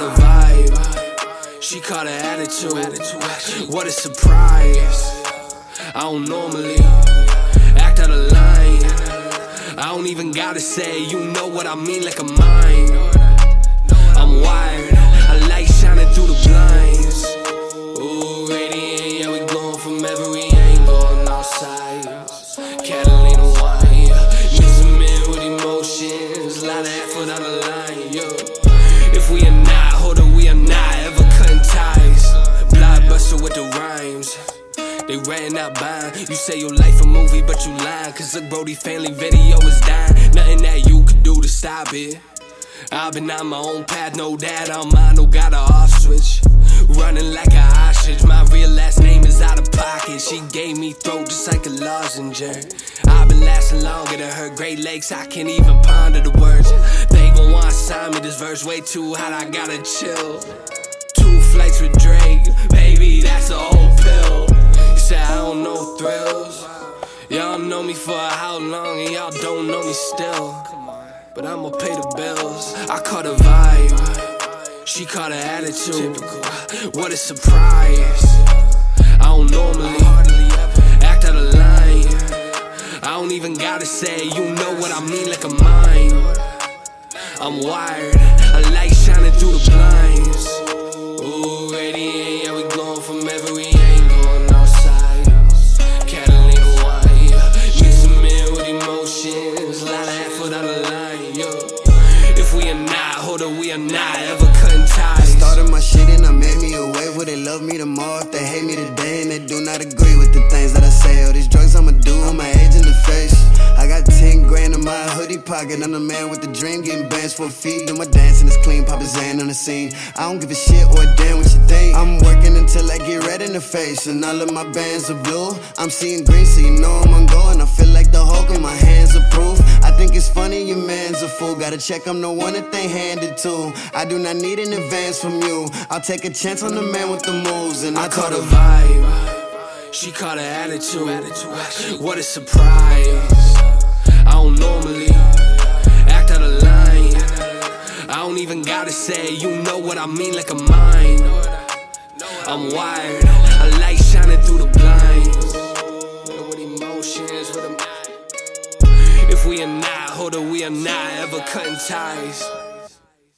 Caught a vibe. She caught an attitude. What a surprise. I don't normally act out of line. I don't even gotta say, you know what I mean, like a mine. I'm wired, I like shining through the blinds. If we are not, hold we are not ever cutting ties. Blockbuster with the rhymes. They renting out buying. You say your life a movie, but you lying. Cause look, Brody family video is dying. Nothing that you can do to stop it. I've been on my own path, no dad on mine, no got a off switch. Running like a ostrich, my real last name is out of pocket. She gave me throat just like a lozenge. I've been lasting longer than her Great Lakes, I can't even ponder the words. Verse way too hot, I gotta chill. Two flights with Drake, baby, that's a whole pill. You said I don't know thrills. Y'all know me for how long, and y'all don't know me still. But I'ma pay the bills. I caught a vibe. She caught an attitude. What a surprise. I don't normally act out of line. I don't even gotta say, you know what I mean, like a mine. I'm wired. I like shining through the blinds. Ooh, radiant, yeah, we glowing from every angle on all sides. Catalina yeah. Mix 'em in with emotions, lot of effort on the line, yo. If we are not, hold up, we are not ever cutting ties. Started my shit and I made me a wave. Will they love me tomorrow if they hate me today and they do not agree pocket. I'm the man with the dream, getting bands for a fee. Do my dance and it's clean, Papa Zan on the scene. I don't give a shit or a damn what you think. I'm working until I get red in the face, and all of my bands are blue. I'm seeing green, so you know I'm going. I feel like the Hulk and my hands are proof. I think it's funny your man's a fool. Gotta check, I'm the one that they handed to. I do not need an advance from you. I'll take a chance on the man with the moves, and I, I caught a vibe. She caught an attitude. What a surprise. I don't normally act out of line. I don't even gotta say, you know what I mean, like a mine. I'm wired. I like shining through the blinds. If we are not, hold we are not ever cutting ties.